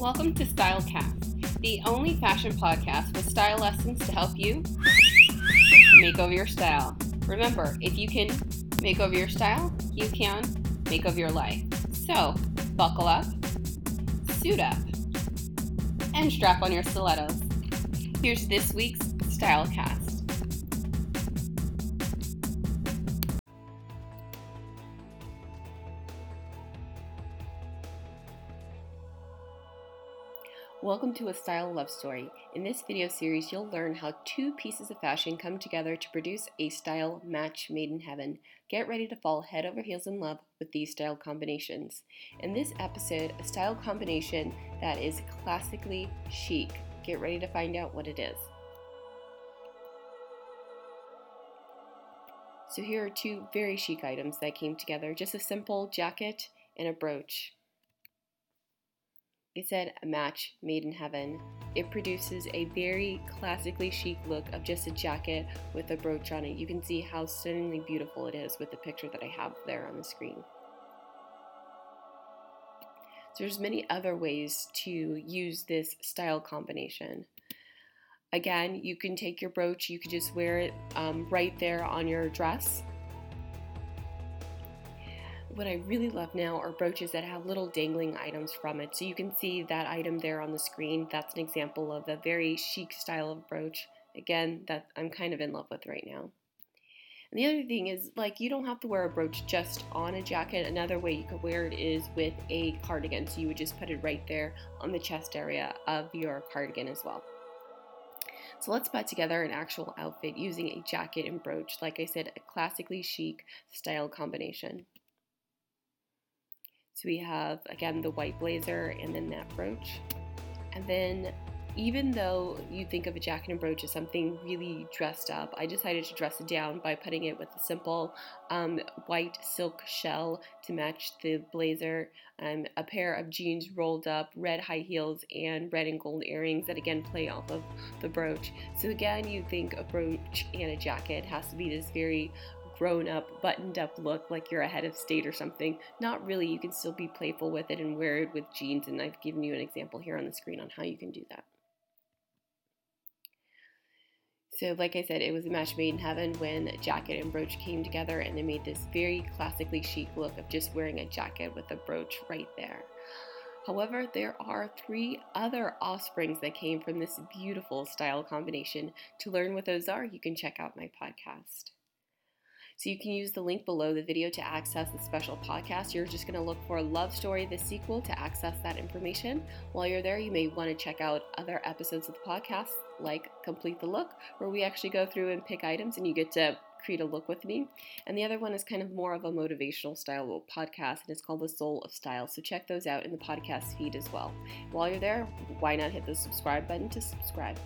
Welcome to Stylecast, the only fashion podcast with style lessons to help you make over your style. Remember, if you can make over your style, you can make over your life. So, buckle up, suit up, and strap on your stilettos. Here's this week's Stylecast. Welcome to a Style Love Story. In this video series, you'll learn how two pieces of fashion come together to produce a style match made in heaven. Get ready to fall head over heels in love with these style combinations. In this episode, a style combination that is classically chic. Get ready to find out what it is. So here are two very chic items that came together, just a simple jacket and a brooch. It said a match made in heaven. It produces a very classically chic look of just a jacket with a brooch on it. You can see how stunningly beautiful it is with the picture that I have there on the screen. So there's many other ways to use this style combination. Again, you can take your brooch, you can just wear it um, right there on your dress what I really love now are brooches that have little dangling items from it. So you can see that item there on the screen. That's an example of a very chic style of brooch. Again, that I'm kind of in love with right now. And the other thing is, like, you don't have to wear a brooch just on a jacket. Another way you could wear it is with a cardigan. So you would just put it right there on the chest area of your cardigan as well. So let's put together an actual outfit using a jacket and brooch. Like I said, a classically chic style combination. So we have, again, the white blazer and then that brooch. And then even though you think of a jacket and brooch as something really dressed up, I decided to dress it down by putting it with a simple um, white silk shell to match the blazer, um, a pair of jeans rolled up, red high heels, and red and gold earrings that again play off of the brooch. So again, you think a brooch and a jacket has to be this very grown up, buttoned up look like you're a head of state or something. Not really, you can still be playful with it and wear it with jeans, and I've given you an example here on the screen on how you can do that. So, like I said, it was a match made in heaven when jacket and brooch came together and they made this very classically chic look of just wearing a jacket with a brooch right there. However, there are three other offsprings that came from this beautiful style combination. To learn what those are, you can check out my podcast. So you can use the link below the video to access the special podcast. You're just going to look for Love Story, the sequel, to access that information. While you're there, you may want to check out other episodes of the podcast, like Complete the Look, where we actually go through and pick items and you get to create a look with me. And the other one is kind of more of a motivational style podcast, and it's called The Soul of Style. So check those out in the podcast feed as well. While you're there, why not hit the subscribe button to subscribe?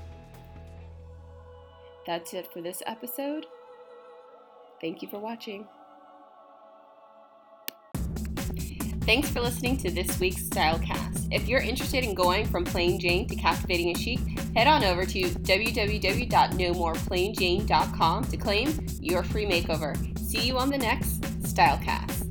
That's it for this episode. Thank you for watching. Thanks for listening to this week's Stylecast. If you're interested in going from plain Jane to captivating and chic, head on over to www.nomoreplainjane.com to claim your free makeover. See you on the next Stylecast.